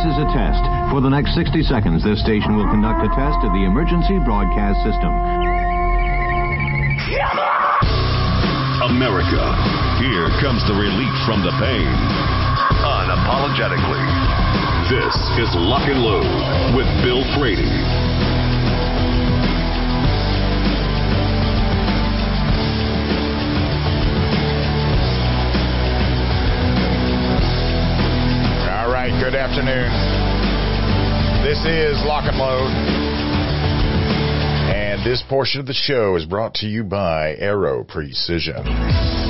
This is a test. For the next 60 seconds, this station will conduct a test of the emergency broadcast system. America, here comes the relief from the pain. Unapologetically. This is Lock and Load with Bill Frady. Afternoon. This is Lock and Load. And this portion of the show is brought to you by Aero Precision.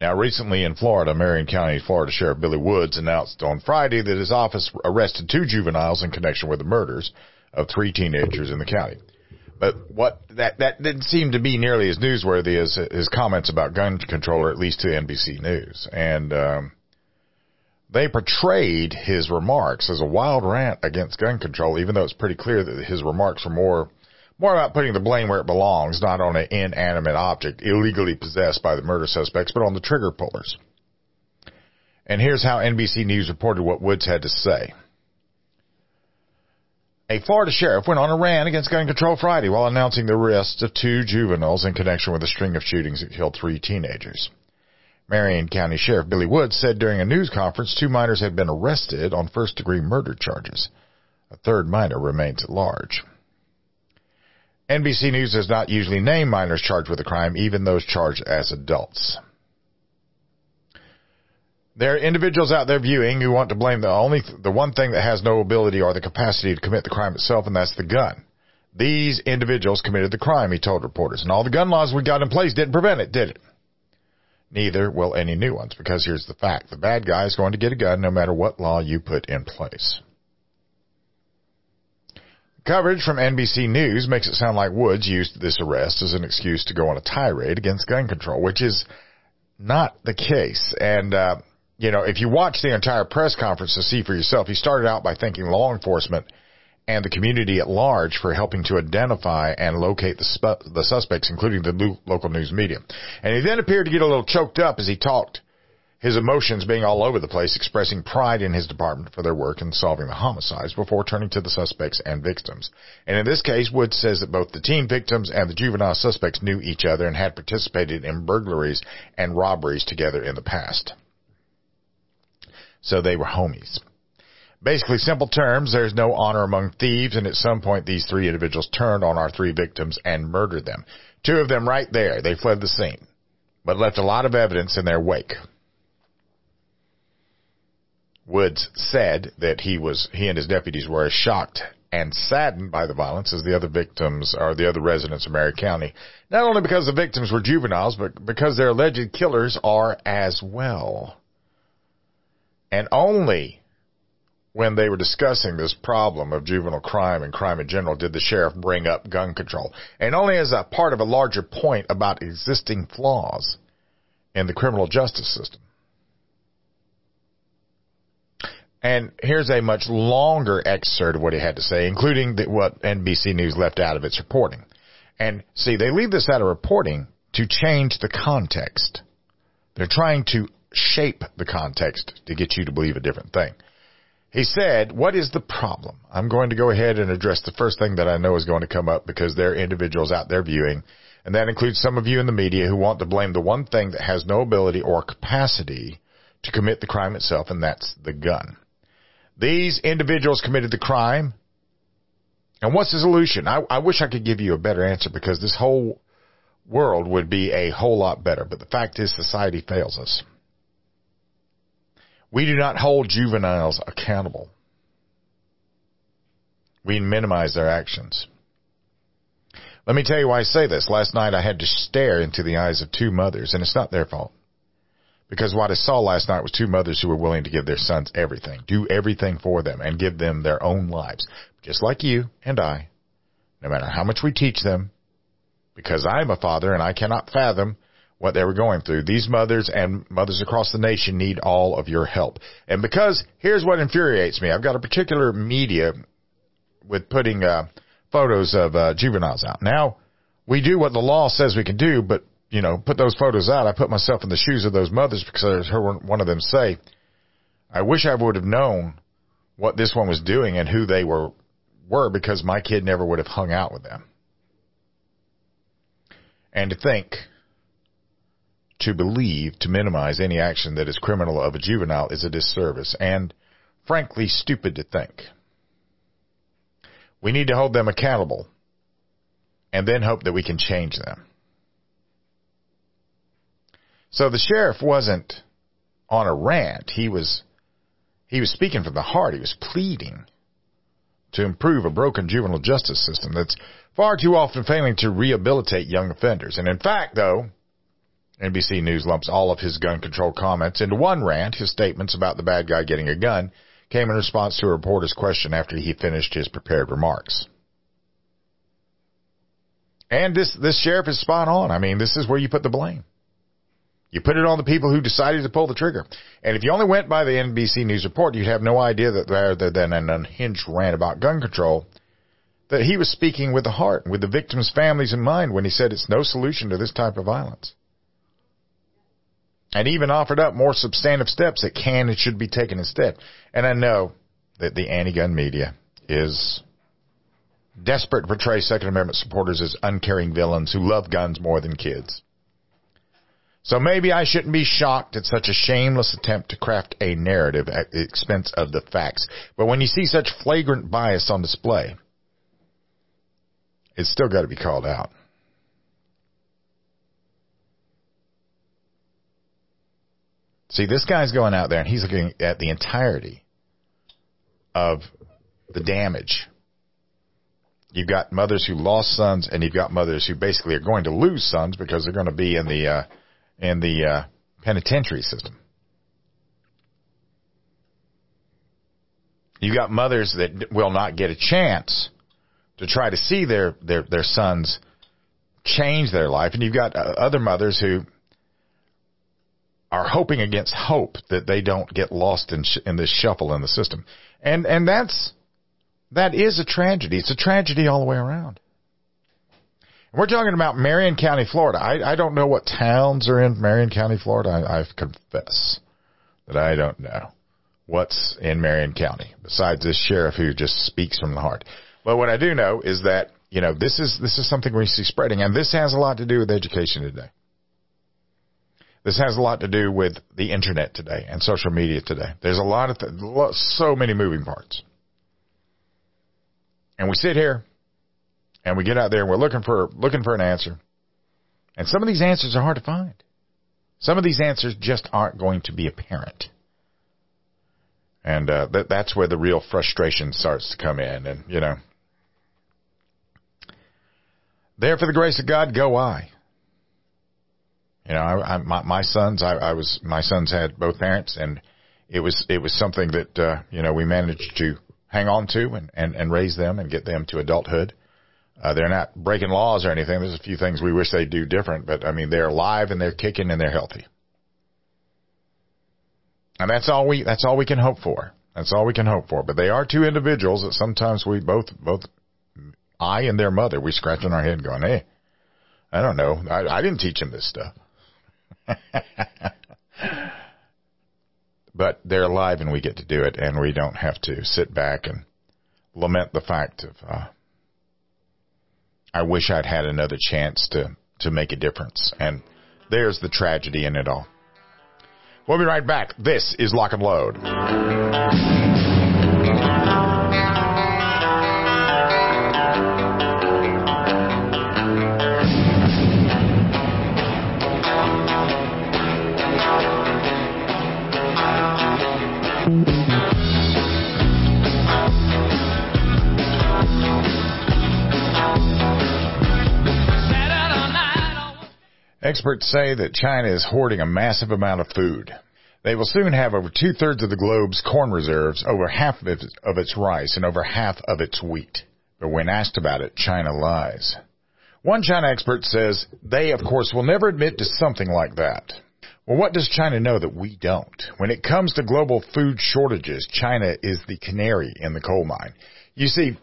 Now, recently in Florida, Marion County Florida Sheriff Billy Woods announced on Friday that his office arrested two juveniles in connection with the murders of three teenagers in the county. But what that that didn't seem to be nearly as newsworthy as his comments about gun control, or at least to NBC News. And um, they portrayed his remarks as a wild rant against gun control, even though it's pretty clear that his remarks were more more about putting the blame where it belongs, not on an inanimate object illegally possessed by the murder suspects, but on the trigger pullers. And here's how NBC News reported what Woods had to say. A Florida sheriff went on a rant against gun control Friday while announcing the arrest of two juveniles in connection with a string of shootings that killed three teenagers. Marion County Sheriff Billy Woods said during a news conference two minors had been arrested on first degree murder charges. A third minor remains at large. NBC News does not usually name minors charged with a crime, even those charged as adults. There are individuals out there viewing who want to blame the only the one thing that has no ability or the capacity to commit the crime itself, and that's the gun. These individuals committed the crime, he told reporters, and all the gun laws we got in place didn't prevent it, did it? Neither will any new ones, because here's the fact: the bad guy is going to get a gun no matter what law you put in place. Coverage from NBC News makes it sound like Woods used this arrest as an excuse to go on a tirade against gun control, which is not the case. And, uh, you know, if you watch the entire press conference to see for yourself, he started out by thanking law enforcement and the community at large for helping to identify and locate the, sp- the suspects, including the lo- local news media. And he then appeared to get a little choked up as he talked his emotions being all over the place, expressing pride in his department for their work in solving the homicides before turning to the suspects and victims. And in this case, Woods says that both the teen victims and the juvenile suspects knew each other and had participated in burglaries and robberies together in the past. So they were homies. Basically, simple terms, there's no honor among thieves, and at some point these three individuals turned on our three victims and murdered them. Two of them right there, they fled the scene, but left a lot of evidence in their wake. Woods said that he was he and his deputies were as shocked and saddened by the violence as the other victims or the other residents of Marion County. Not only because the victims were juveniles, but because their alleged killers are as well. And only when they were discussing this problem of juvenile crime and crime in general did the sheriff bring up gun control. And only as a part of a larger point about existing flaws in the criminal justice system. And here's a much longer excerpt of what he had to say, including the, what NBC News left out of its reporting. And see, they leave this out of reporting to change the context. They're trying to shape the context to get you to believe a different thing. He said, what is the problem? I'm going to go ahead and address the first thing that I know is going to come up because there are individuals out there viewing, and that includes some of you in the media who want to blame the one thing that has no ability or capacity to commit the crime itself, and that's the gun. These individuals committed the crime. And what's the solution? I, I wish I could give you a better answer because this whole world would be a whole lot better. But the fact is society fails us. We do not hold juveniles accountable. We minimize their actions. Let me tell you why I say this. Last night I had to stare into the eyes of two mothers, and it's not their fault. Because what I saw last night was two mothers who were willing to give their sons everything, do everything for them, and give them their own lives, just like you and I. No matter how much we teach them, because I'm a father and I cannot fathom what they were going through. These mothers and mothers across the nation need all of your help. And because here's what infuriates me. I've got a particular media with putting uh, photos of uh, juveniles out. Now, we do what the law says we can do, but you know, put those photos out. I put myself in the shoes of those mothers because I heard one of them say, "I wish I would have known what this one was doing and who they were were because my kid never would have hung out with them." And to think to believe to minimize any action that is criminal of a juvenile is a disservice and, frankly, stupid to think. We need to hold them accountable and then hope that we can change them. So the sheriff wasn't on a rant. He was, he was speaking from the heart. He was pleading to improve a broken juvenile justice system that's far too often failing to rehabilitate young offenders. And in fact, though, NBC News lumps all of his gun control comments into one rant. His statements about the bad guy getting a gun came in response to a reporter's question after he finished his prepared remarks. And this, this sheriff is spot on. I mean, this is where you put the blame. You put it on the people who decided to pull the trigger. And if you only went by the NBC News report, you'd have no idea that rather than an unhinged rant about gun control, that he was speaking with the heart, with the victims' families in mind when he said it's no solution to this type of violence and even offered up more substantive steps that can and should be taken instead. And I know that the anti-gun media is desperate to portray Second Amendment supporters as uncaring villains who love guns more than kids. So maybe I shouldn't be shocked at such a shameless attempt to craft a narrative at the expense of the facts. But when you see such flagrant bias on display, it's still got to be called out. See, this guy's going out there and he's looking at the entirety of the damage. You've got mothers who lost sons, and you've got mothers who basically are going to lose sons because they're going to be in the uh, in the uh, penitentiary system. You've got mothers that will not get a chance to try to see their their their sons change their life, and you've got uh, other mothers who are hoping against hope that they don't get lost in, sh- in this shuffle in the system. And, and that's, that is a tragedy. It's a tragedy all the way around. We're talking about Marion County, Florida. I, I don't know what towns are in Marion County, Florida. I, I confess that I don't know what's in Marion County besides this sheriff who just speaks from the heart. But what I do know is that, you know, this is, this is something we see spreading and this has a lot to do with education today. This has a lot to do with the internet today and social media today. There's a lot of, th- so many moving parts. And we sit here and we get out there and we're looking for, looking for an answer. And some of these answers are hard to find. Some of these answers just aren't going to be apparent. And, uh, that, that's where the real frustration starts to come in. And, you know, there for the grace of God go I. You know, I, I my, my sons, I, I was my sons had both parents, and it was it was something that uh, you know we managed to hang on to and, and and raise them and get them to adulthood. Uh, they're not breaking laws or anything. There's a few things we wish they'd do different, but I mean they're alive and they're kicking and they're healthy. And that's all we that's all we can hope for. That's all we can hope for. But they are two individuals that sometimes we both both I and their mother we scratching our head going, hey, I don't know, I, I didn't teach him this stuff. but they're alive and we get to do it, and we don't have to sit back and lament the fact of. Uh, I wish I'd had another chance to to make a difference, and there's the tragedy in it all. We'll be right back. This is Lock and Load. Experts say that China is hoarding a massive amount of food. They will soon have over two thirds of the globe's corn reserves, over half of its, of its rice, and over half of its wheat. But when asked about it, China lies. One China expert says they, of course, will never admit to something like that. Well, what does China know that we don't? When it comes to global food shortages, China is the canary in the coal mine. You see,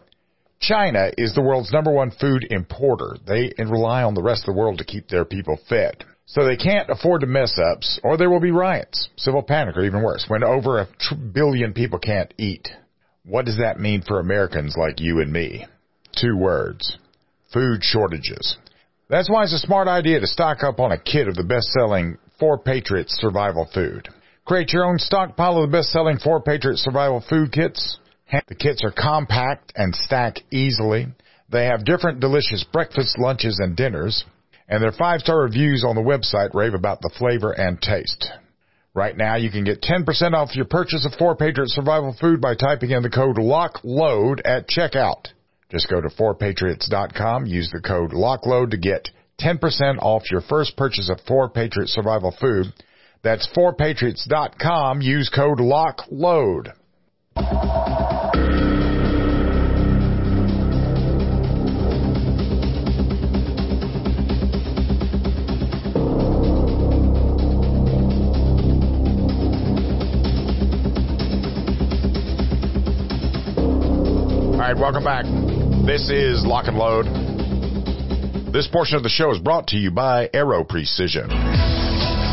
China is the world's number one food importer. They rely on the rest of the world to keep their people fed. So they can't afford to mess ups or there will be riots, civil panic, or even worse, when over a billion people can't eat. What does that mean for Americans like you and me? Two words. Food shortages. That's why it's a smart idea to stock up on a kit of the best-selling Four Patriots survival food. Create your own stockpile of the best-selling Four Patriots survival food kits the kits are compact and stack easily. They have different delicious breakfasts, lunches, and dinners, and their five-star reviews on the website rave about the flavor and taste. Right now, you can get 10% off your purchase of 4 Patriot Survival Food by typing in the code LOCKLOAD at checkout. Just go to 4patriots.com, use the code LOCKLOAD to get 10% off your first purchase of 4 Patriot Survival Food. That's 4patriots.com, use code LOCKLOAD. Welcome back. This is Lock and Load. This portion of the show is brought to you by Aero Precision.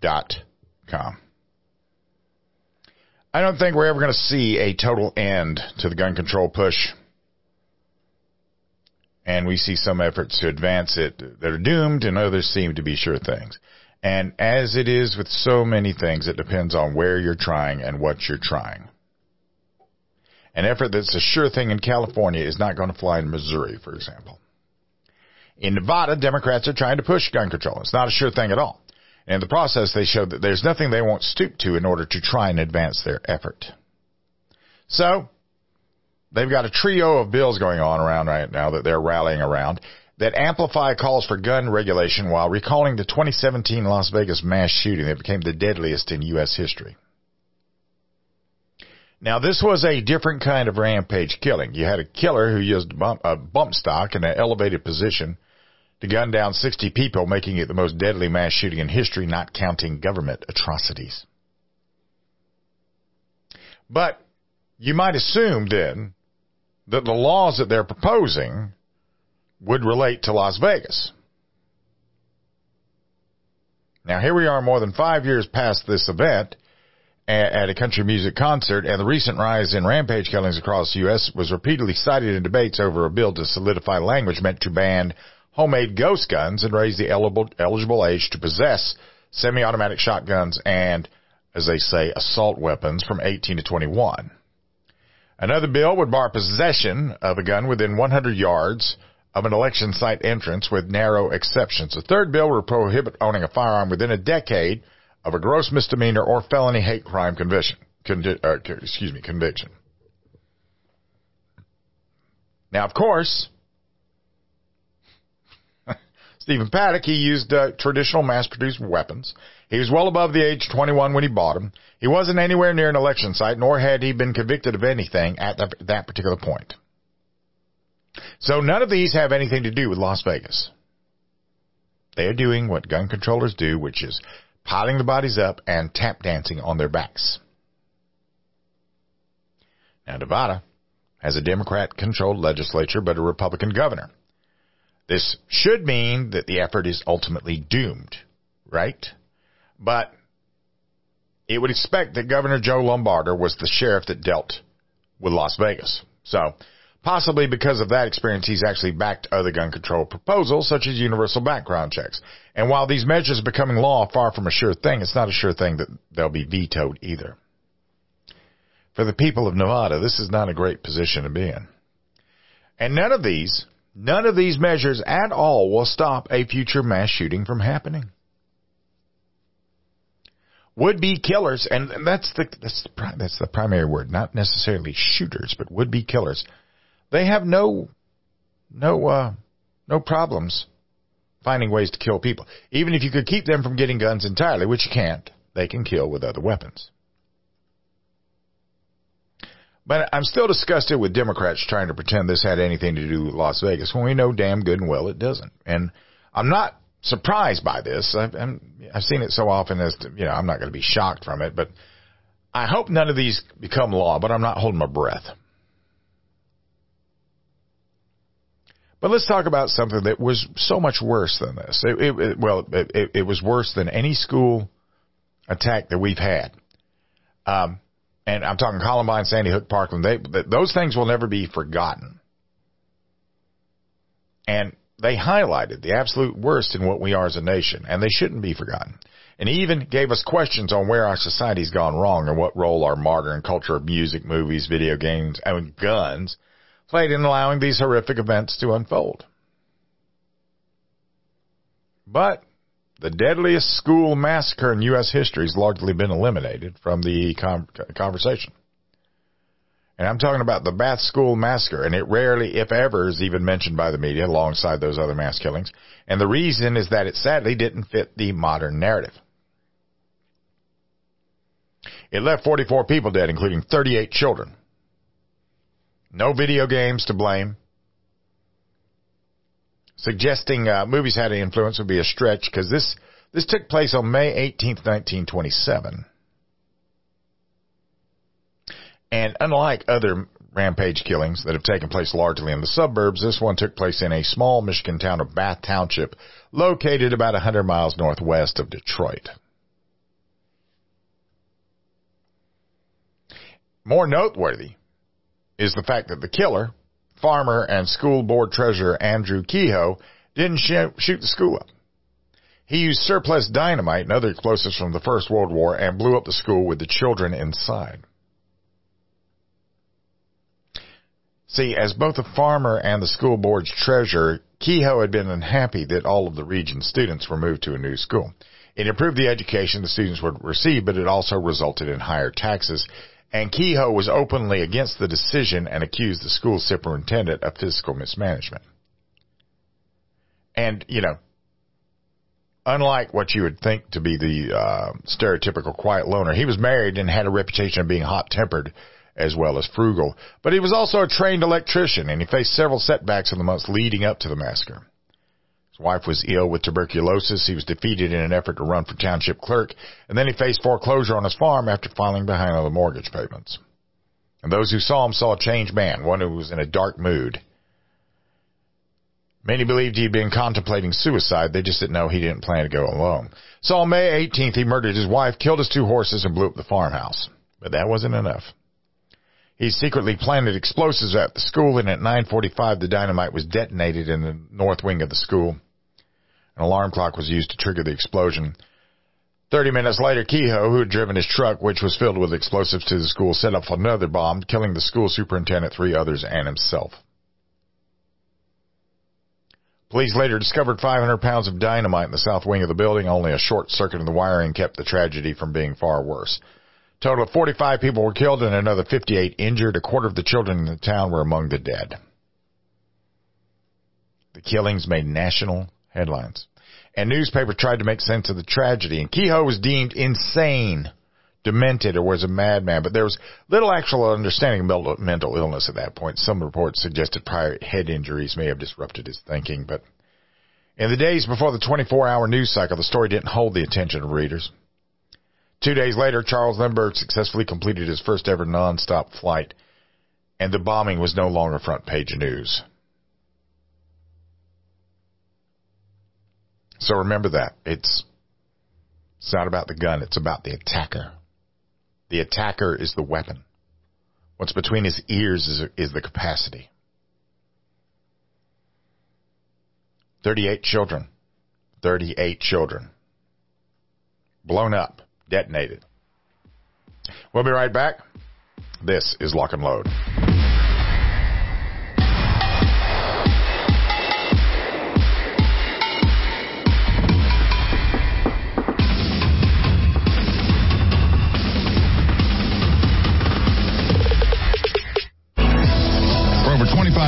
dot com. I don't think we're ever going to see a total end to the gun control push. And we see some efforts to advance it that are doomed and others seem to be sure things. And as it is with so many things, it depends on where you're trying and what you're trying. An effort that's a sure thing in California is not going to fly in Missouri, for example. In Nevada, Democrats are trying to push gun control. It's not a sure thing at all. In the process, they showed that there's nothing they won't stoop to in order to try and advance their effort. So, they've got a trio of bills going on around right now that they're rallying around that amplify calls for gun regulation while recalling the 2017 Las Vegas mass shooting that became the deadliest in U.S. history. Now, this was a different kind of rampage killing. You had a killer who used a bump stock in an elevated position to gun down 60 people, making it the most deadly mass shooting in history, not counting government atrocities. But you might assume then that the laws that they're proposing would relate to Las Vegas. Now here we are more than five years past this event at a country music concert, and the recent rise in rampage killings across the U.S. was repeatedly cited in debates over a bill to solidify language meant to ban homemade ghost guns and raise the eligible, age to possess semi-automatic shotguns and, as they say, assault weapons from 18 to 21. Another bill would bar possession of a gun within 100 yards of an election site entrance with narrow exceptions. A third bill would prohibit owning a firearm within a decade of a gross misdemeanor or felony hate crime conviction. Condi- uh, excuse me, conviction. Now, of course, Stephen Paddock, he used uh, traditional mass-produced weapons. He was well above the age of 21 when he bought them. He wasn't anywhere near an election site, nor had he been convicted of anything at the, that particular point. So none of these have anything to do with Las Vegas. They are doing what gun controllers do, which is piling the bodies up and tap dancing on their backs. Now, Nevada has a Democrat controlled legislature but a Republican governor. This should mean that the effort is ultimately doomed, right? But it would expect that Governor Joe Lombardo was the sheriff that dealt with Las Vegas. So, possibly because of that experience, he's actually backed other gun control proposals, such as universal background checks. And while these measures becoming law, far from a sure thing, it's not a sure thing that they'll be vetoed either. For the people of Nevada, this is not a great position to be in. And none of these, none of these measures at all will stop a future mass shooting from happening. Would be killers, and that's the, that's the, that's the primary word, not necessarily shooters, but would be killers. They have no, no, uh, no problems finding ways to kill people. Even if you could keep them from getting guns entirely, which you can't, they can kill with other weapons. But I'm still disgusted with Democrats trying to pretend this had anything to do with Las Vegas when we know damn good and well it doesn't. And I'm not surprised by this. I've, I've seen it so often as to, you know, I'm not going to be shocked from it, but I hope none of these become law, but I'm not holding my breath. But let's talk about something that was so much worse than this. It, it, it, well, it, it, was worse than any school attack that we've had. Um, and I'm talking Columbine, Sandy Hook, Parkland. They, those things will never be forgotten. And they highlighted the absolute worst in what we are as a nation, and they shouldn't be forgotten. And even gave us questions on where our society's gone wrong and what role our modern culture of music, movies, video games, and guns played in allowing these horrific events to unfold. But the deadliest school massacre in U.S. history has largely been eliminated from the conversation. And I'm talking about the Bath School Massacre, and it rarely, if ever, is even mentioned by the media alongside those other mass killings. And the reason is that it sadly didn't fit the modern narrative. It left 44 people dead, including 38 children. No video games to blame. Suggesting uh, movies had an influence would be a stretch because this this took place on May 18th, 1927. And unlike other rampage killings that have taken place largely in the suburbs, this one took place in a small Michigan town of Bath Township, located about 100 miles northwest of Detroit. More noteworthy is the fact that the killer, farmer and school board treasurer Andrew Kehoe, didn't shoot the school up. He used surplus dynamite and other explosives from the First World War and blew up the school with the children inside. See, as both the farmer and the school board's treasurer, Kehoe had been unhappy that all of the region's students were moved to a new school. It improved the education the students would receive, but it also resulted in higher taxes. And Kehoe was openly against the decision and accused the school superintendent of fiscal mismanagement. And, you know, unlike what you would think to be the uh, stereotypical quiet loner, he was married and had a reputation of being hot tempered as well as frugal. But he was also a trained electrician, and he faced several setbacks in the months leading up to the massacre. His wife was ill with tuberculosis. He was defeated in an effort to run for township clerk, and then he faced foreclosure on his farm after falling behind on the mortgage payments. And those who saw him saw a changed man, one who was in a dark mood. Many believed he'd been contemplating suicide. They just didn't know he didn't plan to go alone. So on May 18th, he murdered his wife, killed his two horses, and blew up the farmhouse. But that wasn't enough. He secretly planted explosives at the school, and at 9:45, the dynamite was detonated in the north wing of the school. An alarm clock was used to trigger the explosion. Thirty minutes later, Kehoe, who had driven his truck, which was filled with explosives to the school, set off another bomb, killing the school superintendent, three others, and himself. Police later discovered 500 pounds of dynamite in the south wing of the building. Only a short circuit in the wiring kept the tragedy from being far worse. Total of 45 people were killed and another 58 injured. A quarter of the children in the town were among the dead. The killings made national Headlines. And newspaper tried to make sense of the tragedy. And Kehoe was deemed insane, demented, or was a madman. But there was little actual understanding of mental illness at that point. Some reports suggested prior head injuries may have disrupted his thinking. But in the days before the 24 hour news cycle, the story didn't hold the attention of readers. Two days later, Charles Lindbergh successfully completed his first ever nonstop flight, and the bombing was no longer front page news. So remember that. It's, it's not about the gun, it's about the attacker. The attacker is the weapon. What's between his ears is, is the capacity. 38 children. 38 children. Blown up detonated. We'll be right back. This is Lock and Load.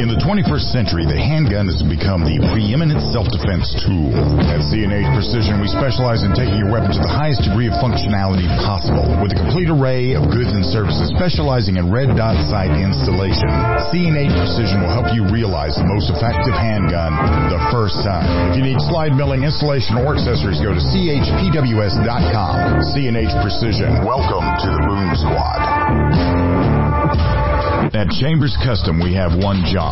In the 21st century, the handgun has become the preeminent self-defense tool. At C&H Precision, we specialize in taking your weapon to the highest degree of functionality possible with a complete array of goods and services specializing in red dot sight installation. C&H Precision will help you realize the most effective handgun the first time. If you need slide milling, installation, or accessories, go to chpws.com. C&H Precision. Welcome to the Boom Squad. At Chambers Custom, we have one job.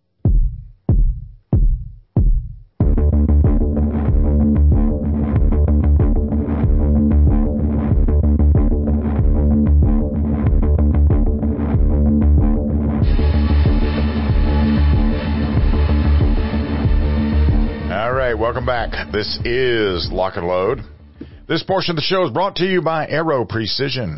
Welcome back. This is Lock and Load. This portion of the show is brought to you by Aero Precision.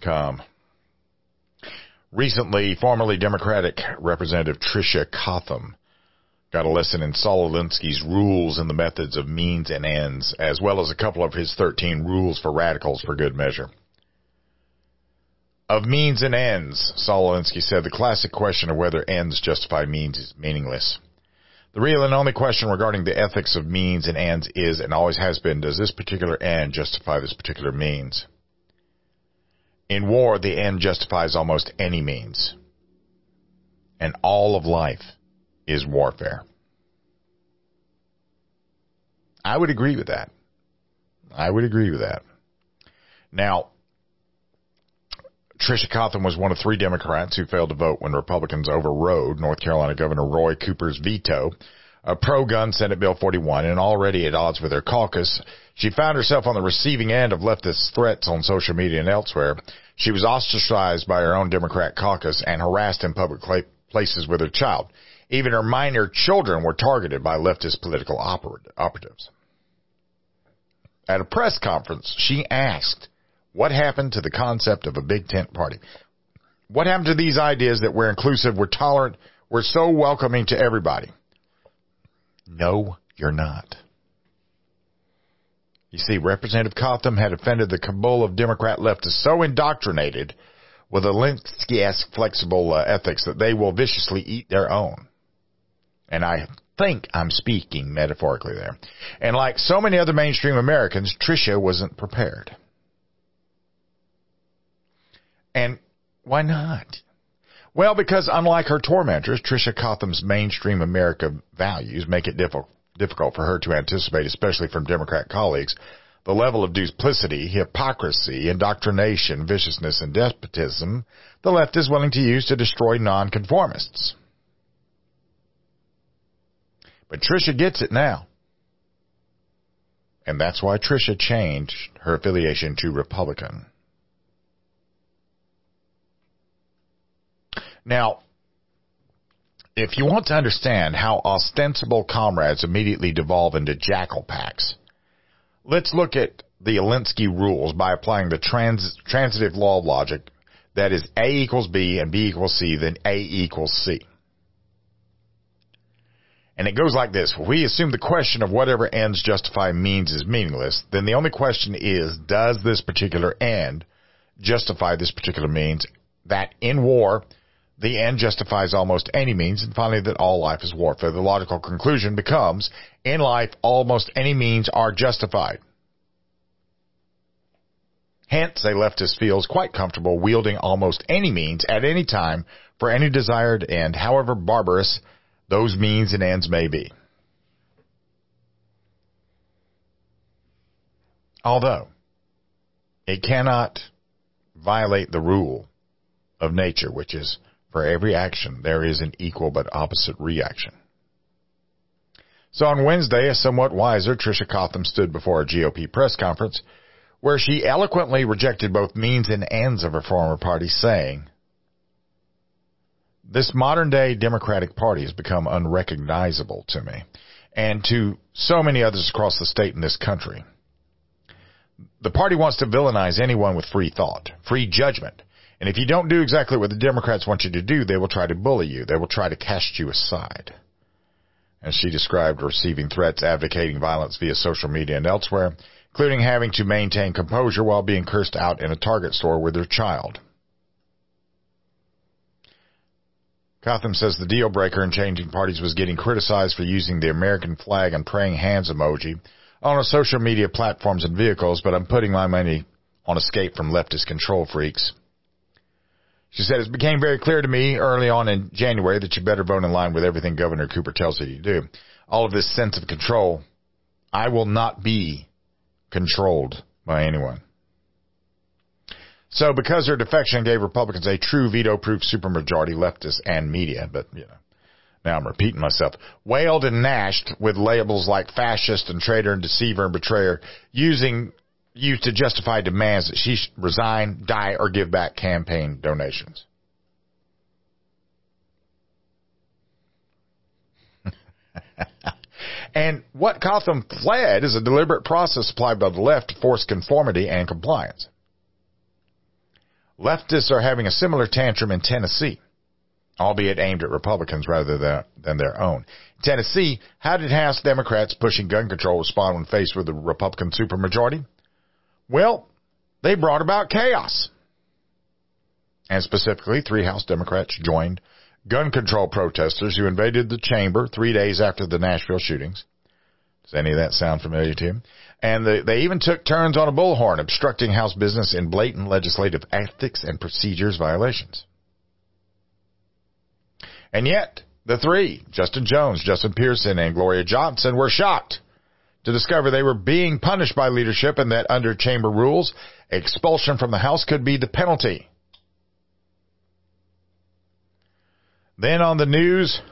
aeroprecisionusa.com. Recently, formerly Democratic Representative Tricia Cotham got a lesson in Saul Alinsky's rules and the methods of means and ends, as well as a couple of his 13 rules for radicals for good measure. Of means and ends, Saul Alinsky said the classic question of whether ends justify means is meaningless. The real and only question regarding the ethics of means and ends is, and always has been, does this particular end justify this particular means? In war, the end justifies almost any means. And all of life is warfare. I would agree with that. I would agree with that. Now, Tricia Cotham was one of three Democrats who failed to vote when Republicans overrode North Carolina Governor Roy Cooper's veto of pro-gun Senate Bill 41 and already at odds with her caucus, she found herself on the receiving end of leftist threats on social media and elsewhere. She was ostracized by her own Democrat caucus and harassed in public places with her child. Even her minor children were targeted by leftist political operatives. At a press conference, she asked, what happened to the concept of a big tent party? What happened to these ideas that we're inclusive, we're tolerant, we're so welcoming to everybody? No, you're not. You see, Representative Cotham had offended the cabal of Democrat leftists so indoctrinated with a Alinsky-esque flexible uh, ethics that they will viciously eat their own. And I think I'm speaking metaphorically there. And like so many other mainstream Americans, Tricia wasn't prepared. And why not? Well, because unlike her tormentors, Tricia Cotham's mainstream America values make it difficult for her to anticipate, especially from Democrat colleagues, the level of duplicity, hypocrisy, indoctrination, viciousness, and despotism the left is willing to use to destroy nonconformists. But Tricia gets it now. And that's why Tricia changed her affiliation to Republican. Now, if you want to understand how ostensible comrades immediately devolve into jackal packs, let's look at the Alinsky rules by applying the trans- transitive law of logic that is A equals B and B equals C, then A equals C. And it goes like this. We assume the question of whatever ends justify means is meaningless, then the only question is, does this particular end justify this particular means? That in war, the end justifies almost any means, and finally that all life is warfare. The logical conclusion becomes, in life, almost any means are justified. Hence, a leftist feels quite comfortable wielding almost any means at any time for any desired end, however barbarous those means and ends may be. Although, it cannot violate the rule of nature, which is for every action, there is an equal but opposite reaction. So on Wednesday, a somewhat wiser Tricia Cotham stood before a GOP press conference where she eloquently rejected both means and ends of her former party, saying, this modern day Democratic Party has become unrecognizable to me and to so many others across the state and this country. The party wants to villainize anyone with free thought, free judgment. And if you don't do exactly what the Democrats want you to do, they will try to bully you. They will try to cast you aside. As she described receiving threats advocating violence via social media and elsewhere, including having to maintain composure while being cursed out in a Target store with her child. Cotham says the deal breaker in changing parties was getting criticized for using the American flag and praying hands emoji on social media platforms and vehicles, but I'm putting my money on escape from leftist control freaks. She said, it became very clear to me early on in January that you better vote in line with everything Governor Cooper tells you to do. All of this sense of control, I will not be controlled by anyone. So because her defection gave Republicans a true veto-proof supermajority, leftists and media, but you know, now I'm repeating myself, wailed and gnashed with labels like fascist and traitor and deceiver and betrayer, using used to justify demands that she resign, die, or give back campaign donations. and what Cotham fled is a deliberate process applied by the left to force conformity and compliance. Leftists are having a similar tantrum in Tennessee, albeit aimed at Republicans rather than, than their own. Tennessee, how did House Democrats pushing gun control respond when faced with a Republican supermajority? Well, they brought about chaos. And specifically, three House Democrats joined gun control protesters who invaded the chamber three days after the Nashville shootings. Does any of that sound familiar to you? And they, they even took turns on a bullhorn, obstructing House business in blatant legislative ethics and procedures violations. And yet, the three, Justin Jones, Justin Pearson, and Gloria Johnson, were shocked to discover they were being punished by leadership and that under chamber rules, expulsion from the House could be the penalty. Then on the news,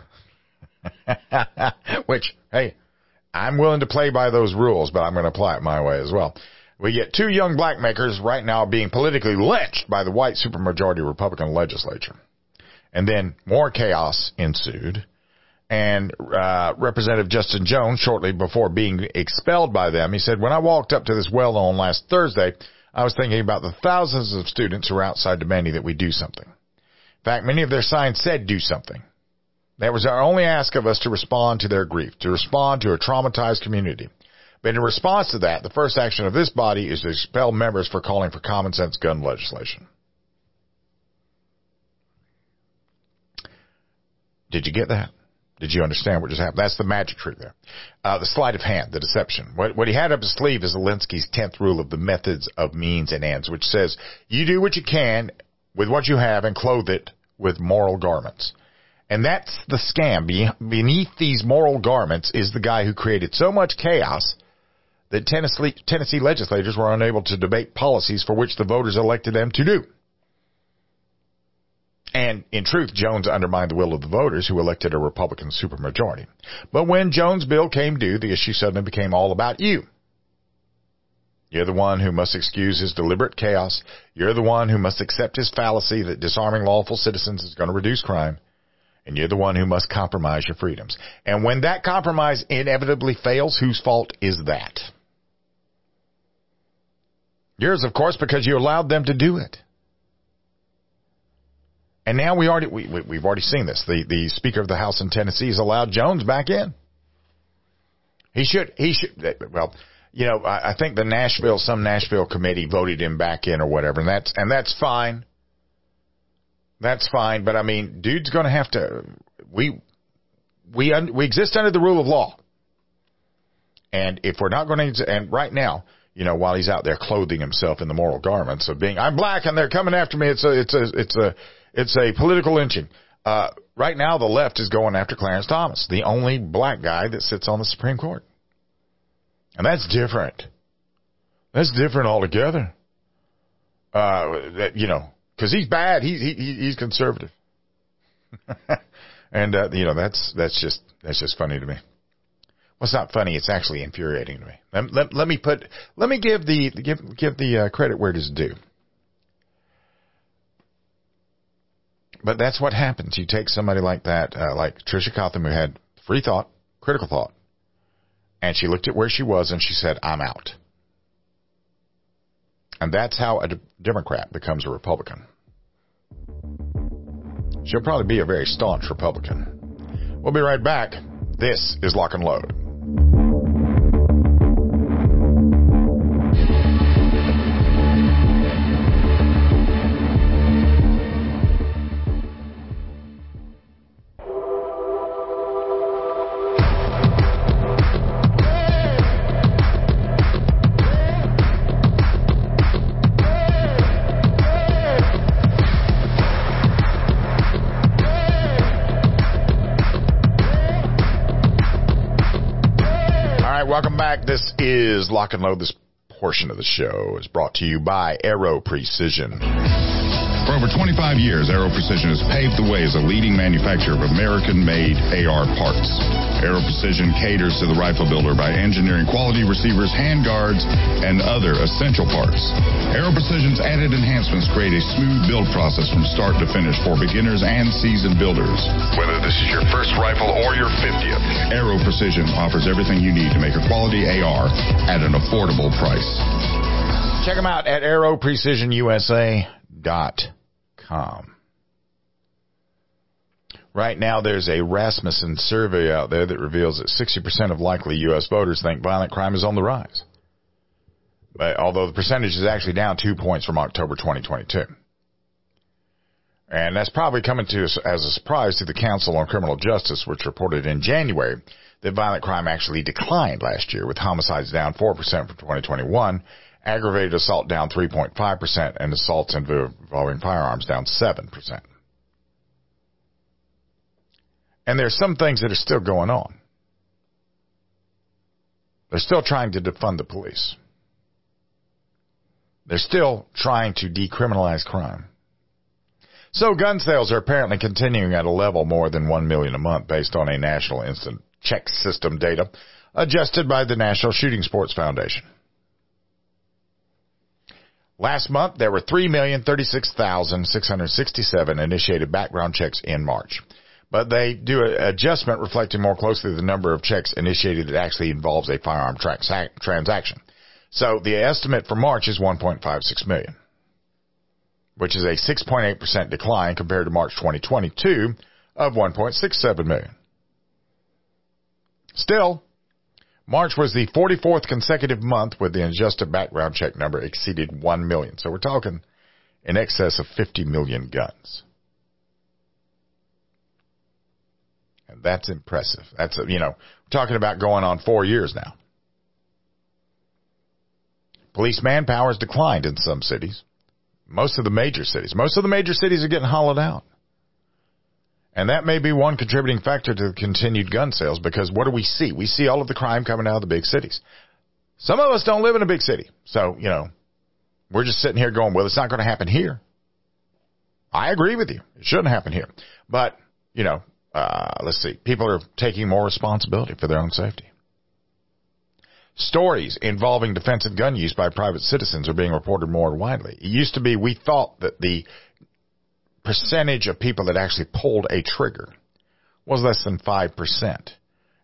which, hey, I'm willing to play by those rules, but I'm going to apply it my way as well. We get two young black makers right now being politically lynched by the white supermajority Republican legislature. And then more chaos ensued. And uh, Representative Justin Jones, shortly before being expelled by them, he said, When I walked up to this well known last Thursday, I was thinking about the thousands of students who are outside demanding that we do something. In fact, many of their signs said do something. That was our only ask of us to respond to their grief, to respond to a traumatized community. But in response to that, the first action of this body is to expel members for calling for common sense gun legislation. Did you get that? Did you understand what just happened? That's the magic trick there. Uh, the sleight of hand, the deception. What, what he had up his sleeve is Alinsky's 10th rule of the methods of means and ends, which says you do what you can with what you have and clothe it with moral garments. And that's the scam. Beneath these moral garments is the guy who created so much chaos that Tennessee, Tennessee legislators were unable to debate policies for which the voters elected them to do. And in truth, Jones undermined the will of the voters who elected a Republican supermajority. But when Jones' bill came due, the issue suddenly became all about you. You're the one who must excuse his deliberate chaos. You're the one who must accept his fallacy that disarming lawful citizens is going to reduce crime and you're the one who must compromise your freedoms. And when that compromise inevitably fails, whose fault is that? Yours, of course, because you allowed them to do it. And now we already we, we have already seen this. The the Speaker of the House in Tennessee has allowed Jones back in. He should he should well, you know, I, I think the Nashville some Nashville committee voted him back in or whatever, and that's and that's fine. That's fine, but I mean, dude's going to have to. We we we exist under the rule of law, and if we're not going to, and right now, you know, while he's out there clothing himself in the moral garments of being, I'm black and they're coming after me. It's a it's a it's a it's a political lynching. Uh, right now, the left is going after Clarence Thomas, the only black guy that sits on the Supreme Court, and that's different. That's different altogether. Uh, that you know, because he's bad. He's he, he's conservative, and uh, you know that's that's just that's just funny to me. Well, it's not funny. It's actually infuriating to me. Let, let, let me put let me give the give give the uh, credit where it is due. But that's what happens. You take somebody like that, uh, like Tricia Cotham, who had free thought, critical thought, and she looked at where she was and she said, I'm out. And that's how a Democrat becomes a Republican. She'll probably be a very staunch Republican. We'll be right back. This is Lock and Load. Is Lock and Load. This portion of the show is brought to you by Aero Precision. For over 25 years, Aero Precision has paved the way as a leading manufacturer of American-made AR parts. Aero Precision caters to the rifle builder by engineering quality receivers, handguards, and other essential parts. Aero Precision's added enhancements create a smooth build process from start to finish for beginners and seasoned builders. Whether this is your first rifle or your 50th, Aero Precision offers everything you need to make a quality AR at an affordable price. Check them out at aeroprecisionusa.com com. Right now, there's a Rasmussen survey out there that reveals that 60% of likely U.S. voters think violent crime is on the rise. But although the percentage is actually down two points from October 2022. And that's probably coming to us as a surprise to the Council on Criminal Justice, which reported in January that violent crime actually declined last year, with homicides down 4% from 2021 aggravated assault down 3.5%, and assaults involving firearms down 7%. And there's some things that are still going on. They're still trying to defund the police. They're still trying to decriminalize crime. So gun sales are apparently continuing at a level more than 1 million a month based on a national instant check system data adjusted by the National Shooting Sports Foundation. Last month, there were 3,036,667 initiated background checks in March. But they do an adjustment reflecting more closely the number of checks initiated that actually involves a firearm transaction. So the estimate for March is 1.56 million, which is a 6.8% decline compared to March 2022 of 1.67 million. Still, March was the 44th consecutive month where the adjusted background check number exceeded 1 million. So we're talking in excess of 50 million guns. And that's impressive. That's, you know, talking about going on four years now. Police manpower has declined in some cities. Most of the major cities. Most of the major cities are getting hollowed out. And that may be one contributing factor to the continued gun sales because what do we see? We see all of the crime coming out of the big cities. Some of us don't live in a big city. So, you know, we're just sitting here going, well, it's not going to happen here. I agree with you. It shouldn't happen here. But, you know, uh, let's see. People are taking more responsibility for their own safety. Stories involving defensive gun use by private citizens are being reported more widely. It used to be we thought that the percentage of people that actually pulled a trigger was less than 5%.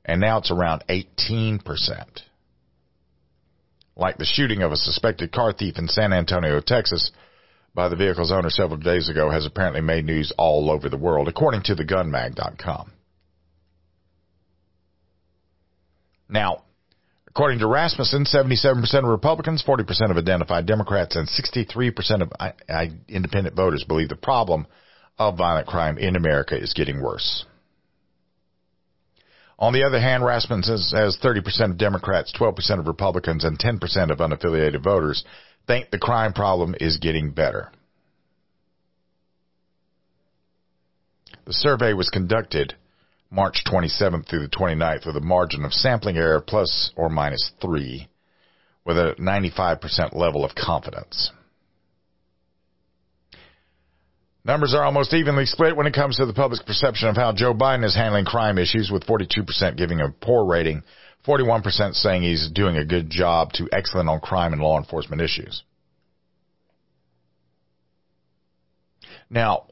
And now it's around 18%. Like the shooting of a suspected car thief in San Antonio, Texas by the vehicle's owner several days ago has apparently made news all over the world, according to thegunmag.com. Now, According to Rasmussen, 77% of Republicans, 40% of identified Democrats, and 63% of independent voters believe the problem of violent crime in America is getting worse. On the other hand, Rasmussen says 30% of Democrats, 12% of Republicans, and 10% of unaffiliated voters think the crime problem is getting better. The survey was conducted March 27th through the 29th with a margin of sampling error plus or minus 3 with a 95% level of confidence. Numbers are almost evenly split when it comes to the public's perception of how Joe Biden is handling crime issues with 42% giving a poor rating, 41% saying he's doing a good job to excellent on crime and law enforcement issues. Now,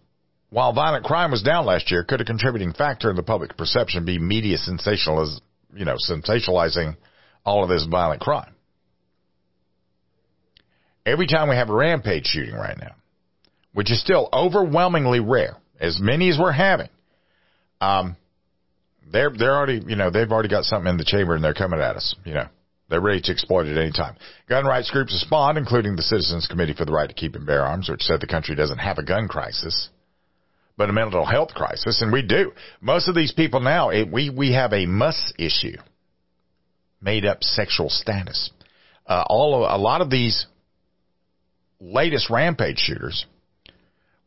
while violent crime was down last year, could a contributing factor in the public perception be media sensationaliz- you know, sensationalizing all of this violent crime? Every time we have a rampage shooting right now, which is still overwhelmingly rare, as many as we're having, um, they're they're already you know they've already got something in the chamber and they're coming at us. You know they're ready to exploit it any time. Gun rights groups respond, including the Citizens Committee for the Right to Keep and Bear Arms, which said the country doesn't have a gun crisis, but a mental health crisis, and we do. Most of these people now, it, we we have a must issue, made up sexual status. Uh, all of, a lot of these latest rampage shooters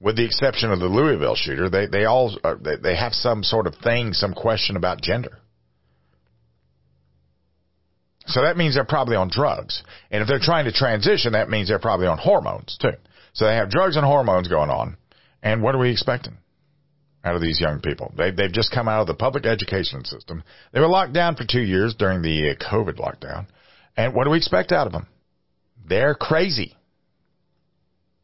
with the exception of the Louisville shooter, they they all are, they, they have some sort of thing, some question about gender. So that means they're probably on drugs, and if they're trying to transition, that means they're probably on hormones too. So they have drugs and hormones going on, and what are we expecting out of these young people? They they've just come out of the public education system. They were locked down for two years during the uh, COVID lockdown, and what do we expect out of them? They're crazy.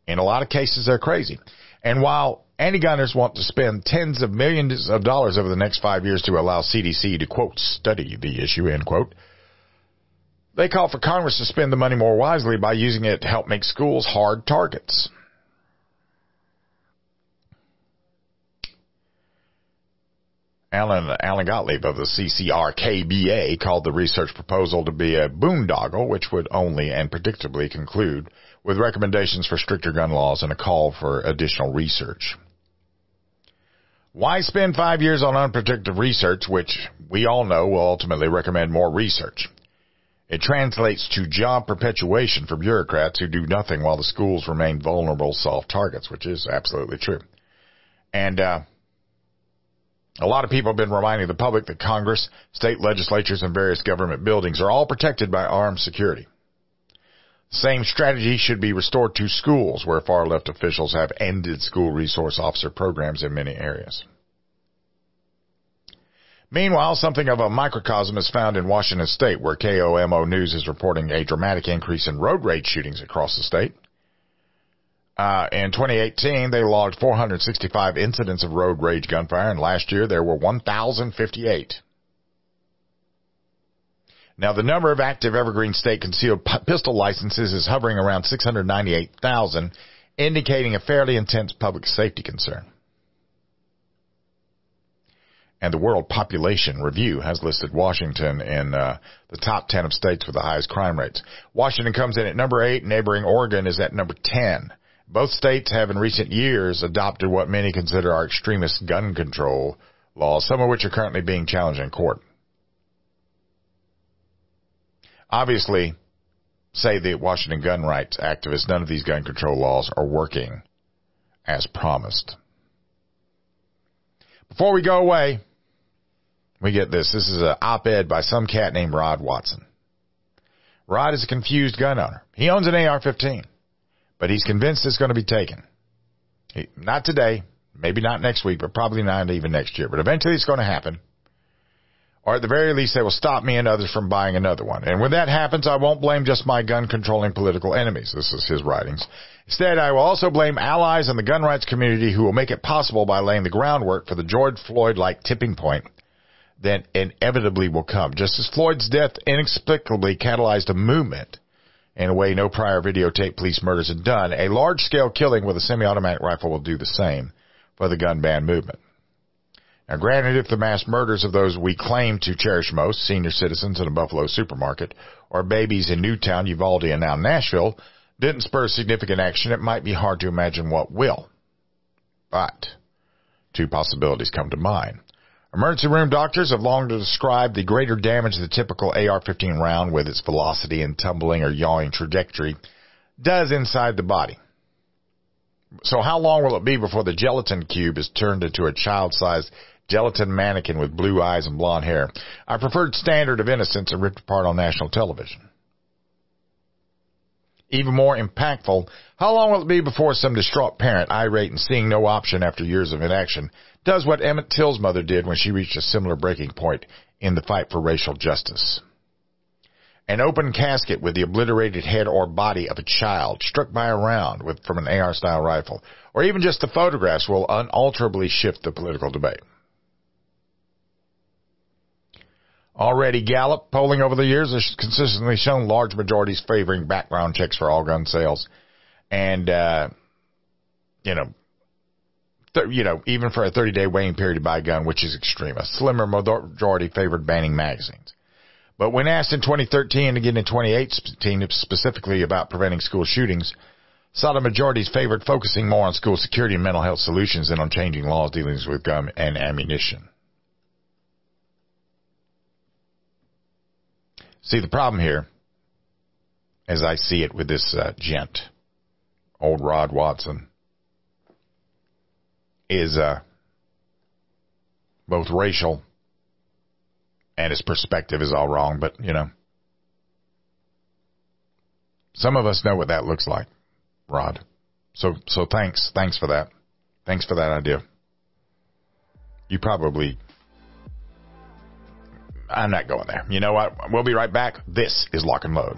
In a lot of cases, they're crazy. And while anti-gunners want to spend tens of millions of dollars over the next five years to allow CDC to quote study the issue end quote, they call for Congress to spend the money more wisely by using it to help make schools hard targets. Alan, Alan Gottlieb of the CCRKBA called the research proposal to be a boondoggle, which would only and predictably conclude with recommendations for stricter gun laws and a call for additional research. Why spend five years on unprotected research, which we all know will ultimately recommend more research? It translates to job perpetuation for bureaucrats who do nothing while the schools remain vulnerable soft targets, which is absolutely true. And, uh, a lot of people have been reminding the public that Congress, state legislatures, and various government buildings are all protected by armed security. Same strategy should be restored to schools where far left officials have ended school resource officer programs in many areas. Meanwhile, something of a microcosm is found in Washington state where KOMO News is reporting a dramatic increase in road rage shootings across the state. Uh, in 2018, they logged 465 incidents of road rage gunfire, and last year there were 1,058. Now, the number of active Evergreen State concealed pistol licenses is hovering around 698,000, indicating a fairly intense public safety concern. And the World Population Review has listed Washington in uh, the top 10 of states with the highest crime rates. Washington comes in at number 8, neighboring Oregon is at number 10. Both states have in recent years adopted what many consider our extremist gun control laws, some of which are currently being challenged in court. Obviously, say the Washington gun rights activists, none of these gun control laws are working as promised. Before we go away, we get this. This is an op-ed by some cat named Rod Watson. Rod is a confused gun owner. He owns an AR-15, but he's convinced it's going to be taken. He, not today, maybe not next week, but probably not even next year. But eventually it's going to happen or at the very least they will stop me and others from buying another one. And when that happens, I won't blame just my gun controlling political enemies. This is his writings. Instead, I will also blame allies in the gun rights community who will make it possible by laying the groundwork for the George Floyd-like tipping point that inevitably will come. Just as Floyd's death inexplicably catalyzed a movement in a way no prior videotape police murders had done, a large-scale killing with a semi-automatic rifle will do the same for the gun ban movement. Now, granted, if the mass murders of those we claim to cherish most, senior citizens in a Buffalo supermarket, or babies in Newtown, Uvalde, and now Nashville, didn't spur significant action, it might be hard to imagine what will. But, two possibilities come to mind. Emergency room doctors have long described the greater damage the typical AR-15 round with its velocity and tumbling or yawing trajectory does inside the body. So how long will it be before the gelatin cube is turned into a child-sized gelatin mannequin with blue eyes and blonde hair. I preferred Standard of Innocence and ripped apart on national television. Even more impactful, how long will it be before some distraught parent, irate and seeing no option after years of inaction, does what Emmett Till's mother did when she reached a similar breaking point in the fight for racial justice? An open casket with the obliterated head or body of a child struck by a round with, from an AR style rifle, or even just the photographs will unalterably shift the political debate. Already, Gallup polling over the years has consistently shown large majorities favoring background checks for all gun sales, and uh, you know, you know, even for a 30-day waiting period to buy a gun, which is extreme. A slimmer majority favored banning magazines. But when asked in 2013 and again in 2018 specifically about preventing school shootings, the majorities favored focusing more on school security and mental health solutions than on changing laws dealing with gun and ammunition. See, the problem here, as I see it with this uh, gent, old Rod Watson, is uh, both racial and his perspective is all wrong, but, you know, some of us know what that looks like, Rod. So, so thanks, thanks for that. Thanks for that idea. You probably I'm not going there. You know what? We'll be right back. This is Lock and Load.